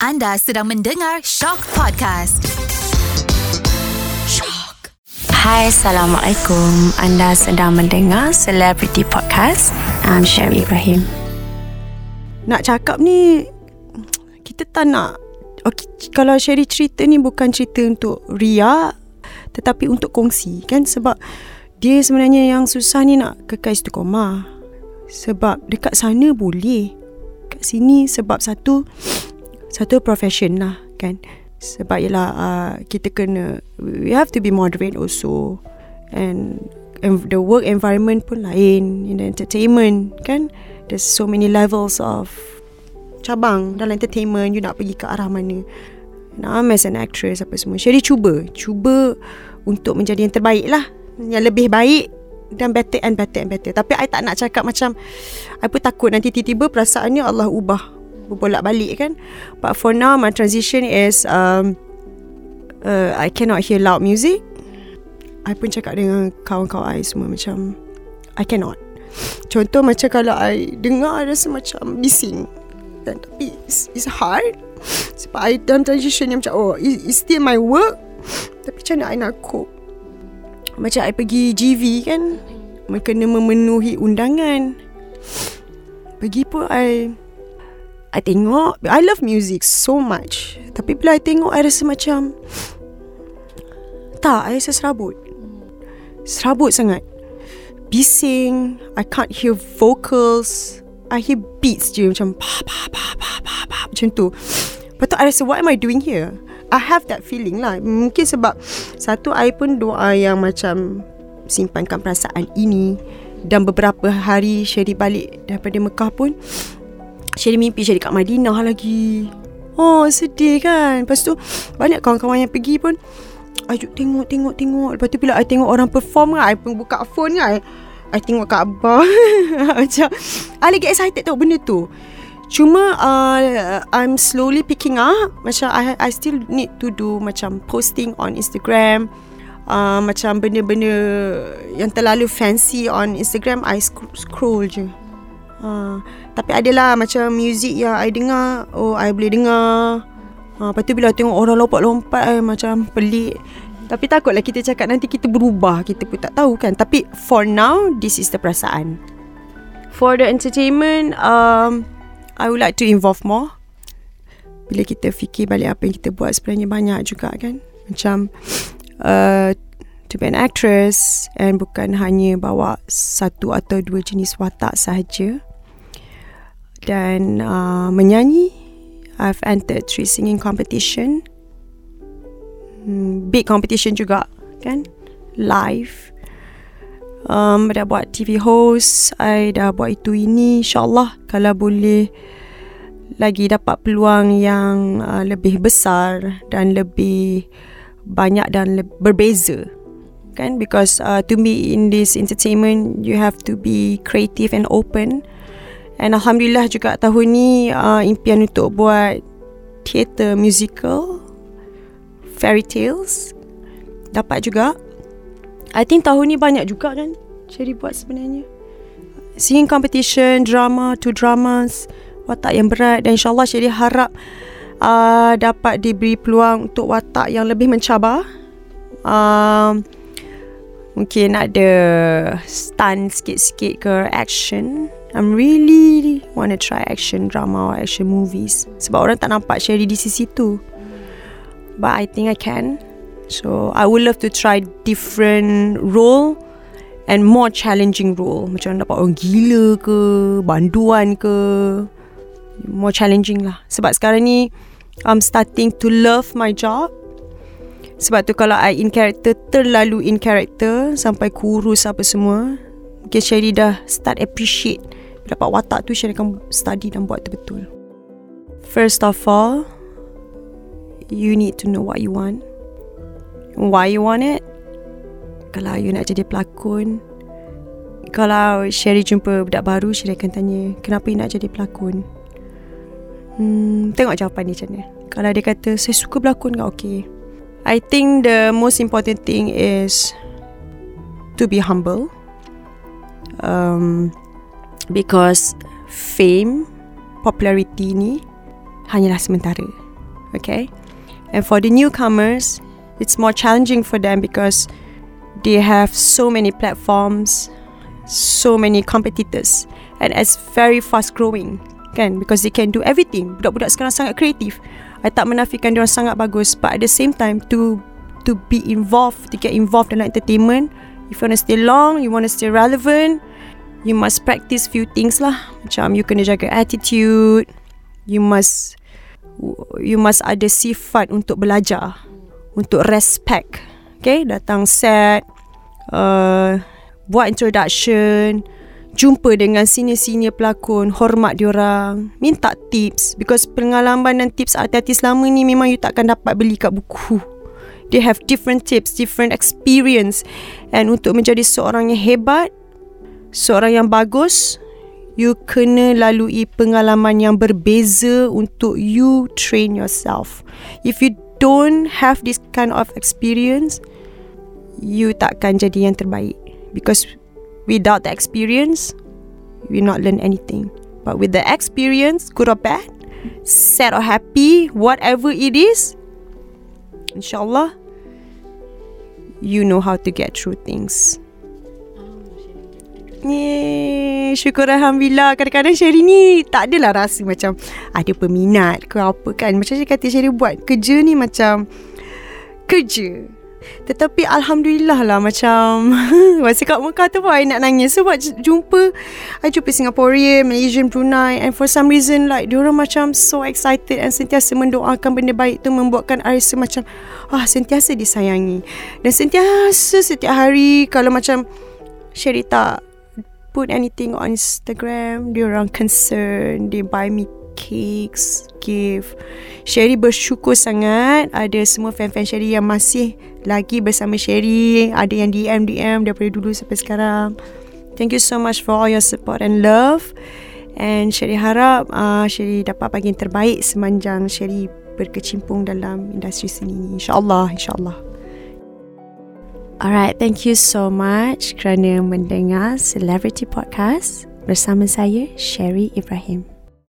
Anda sedang mendengar Shock Podcast. Shock. Hai, Assalamualaikum. Anda sedang mendengar Celebrity Podcast. I'm Sherry Ibrahim. Nak cakap ni Kita tak nak okay, Kalau Sherry cerita ni Bukan cerita untuk Ria Tetapi untuk kongsi Kan sebab Dia sebenarnya yang susah ni Nak kekal istiqomah Sebab dekat sana boleh Kat sini sebab satu Satu profession lah Kan? Sebab yelah uh, Kita kena We have to be moderate also. And and the work environment pun lain in the entertainment kan? There's so many levels of cabang dalam entertainment you nak pergi ke arah mana. And I'm as an actress apa semua. Sherry cuba cuba untuk menjadi yang terbaik lah. Yang lebih baik dan better and better and better. Tapi I tak nak cakap macam I pun takut nanti tiba-tiba perasaannya Allah ubah berbolak balik kan? But for now my transition is um, uh, I cannot hear loud music. I pun cakap dengan kawan-kawan I semua macam I cannot. Contoh macam kalau I dengar rasa macam bising. Dan tapi it's, it's hard. Sebab I dalam transition yang macam Oh it, it's still my work. Tapi macam mana I nak cope? Macam I pergi GV kan? Kena memenuhi undangan. Pergi pun I I tengok I love music so much. Tapi bila I tengok I rasa macam Tak I rasa serabut. Serabut sangat. Bising I can't hear vocals. I hear beats je Macam pa pa pa pa pa pa Macam tu. Lepas tu I rasa What am I doing here? I have that feeling lah. Mungkin sebab Satu I pun doa yang macam Simpankan perasaan ini. Dan beberapa hari Sherry balik Daripada Mekah pun Sherry mimpi Sherry kat Madinah lagi. Oh sedih kan? Lepas tu Banyak kawan-kawan yang pergi pun Ajuk tengok tengok tengok. Lepas tu bila I tengok orang perform kan I pun buka phone kan I, tengok kat abah Macam I lagi excited tengok benda tu. Cuma uh, I'm slowly picking up. Macam I, I still need to do Macam posting on Instagram. Uh, Macam benda-benda Yang terlalu fancy on Instagram I scroll, scroll je uh, Tapi adalah macam music yang I dengar Oh I boleh dengar. Ha, lepas tu bila tengok orang lompat-lompat eh, Macam pelik. Tapi takutlah kita cakap Nanti kita berubah Kita pun tak tahu kan. Tapi for now This is the perasaan. For the entertainment um, I would like to involve more. Bila kita fikir balik Apa yang kita buat Sebenarnya banyak juga kan. Macam uh, To be an actress And bukan hanya bawa Satu atau dua jenis watak sahaja Dan uh, Menyanyi I've entered three singing competition. Hmm, big competition juga kan live. Um, dah buat TV host, I dah buat itu ini. InsyaAllah kalau boleh lagi dapat peluang yang uh, lebih besar dan lebih banyak dan le- berbeza. Kan? Because uh, to be in this entertainment, you have to be creative and open. And Alhamdulillah juga tahun ni uh, impian untuk buat theater musical, fairy tales dapat juga. I think tahun ni banyak juga kan Cherry buat sebenarnya. Singing competition, drama, two dramas, watak yang berat dan insyaAllah Cherry harap uh, dapat diberi peluang untuk watak yang lebih mencabar. Uh, mungkin ada stunt sikit-sikit ke action I'm really want to try action drama or action movies. Sebab orang tak nampak Sherry di sisi tu. But I think I can. So I would love to try different role And more challenging role. Macam dapat orang gila ke Banduan ke. More challenging lah. Sebab sekarang ni I'm starting to love my job. Sebab tu kalau I in character Terlalu in character Sampai kurus apa semua Mungkin Sherry dah start appreciate dapat watak tu Sherry akan study dan buat tu betul. First of all You need to know what you want. Why you want it? Kalau you nak jadi pelakon. Kalau Sherry jumpa budak baru Sherry akan tanya Kenapa you nak jadi pelakon? Hmm, tengok jawapan dia macam mana. Kalau dia kata Saya suka berlakon kau okay I think the most important thing is To be humble. Um, Because Fame Popularity ni Hanyalah sementara Okay. And for the newcomers, it's more challenging for them because they have so many platforms, so many competitors, and it's very fast growing. Kan? Because they can do everything. Budak-budak sekarang sangat kreatif. I tak menafikan dia sangat bagus, but at the same time to to be involved, to get involved dalam entertainment, if you want to stay long, you want to stay relevant, you must practice few things lah. Macam you kena jaga attitude, you must you must ada sifat untuk belajar, untuk respect. Okay, datang set, uh, buat introduction, jumpa dengan senior-senior pelakon, hormat diorang, minta tips because pengalaman dan tips artis-artis lama ni memang you takkan dapat beli kat buku. They have different tips, different experience and untuk menjadi seorang yang hebat, seorang yang bagus, you kena lalui pengalaman yang berbeza untuk you train yourself. If you don't have this kind of experience, you takkan jadi yang terbaik. Because without the experience, we not learn anything. But with the experience, good or bad, sad or happy, whatever it is, inshallah, you know how to get through things. Yeay, syukur Alhamdulillah. Kadang-kadang Sherry ni Tak adalah rasa macam Ada peminat ke apa kan. Macam saya kata Sherry buat kerja ni macam Kerja. Tetapi Alhamdulillah lah macam Masa kat Mekah tu pun I nak nangis. Sebab jumpa I jumpa Singaporean Malaysian Brunei. And for some reason like Diorang macam so excited And sentiasa mendoakan benda baik tu Membuatkan I rasa macam Ah sentiasa disayangi. Dan sentiasa setiap hari Kalau macam Sherry tak put anything on Instagram Dia orang concern They buy me cakes Give Sherry bersyukur sangat Ada semua fan-fan Sherry Yang masih Lagi bersama Sherry. Ada yang DM-DM Daripada dulu sampai sekarang. Thank you so much For all your support and love. And Sherry harap uh, Sherry dapat bagi yang terbaik Semanjang Sherry Berkecimpung dalam Industri seni ni InsyaAllah InsyaAllah Alright, thank you so much kerana mendengar Celebrity Podcast bersama saya, Sherry Ibrahim.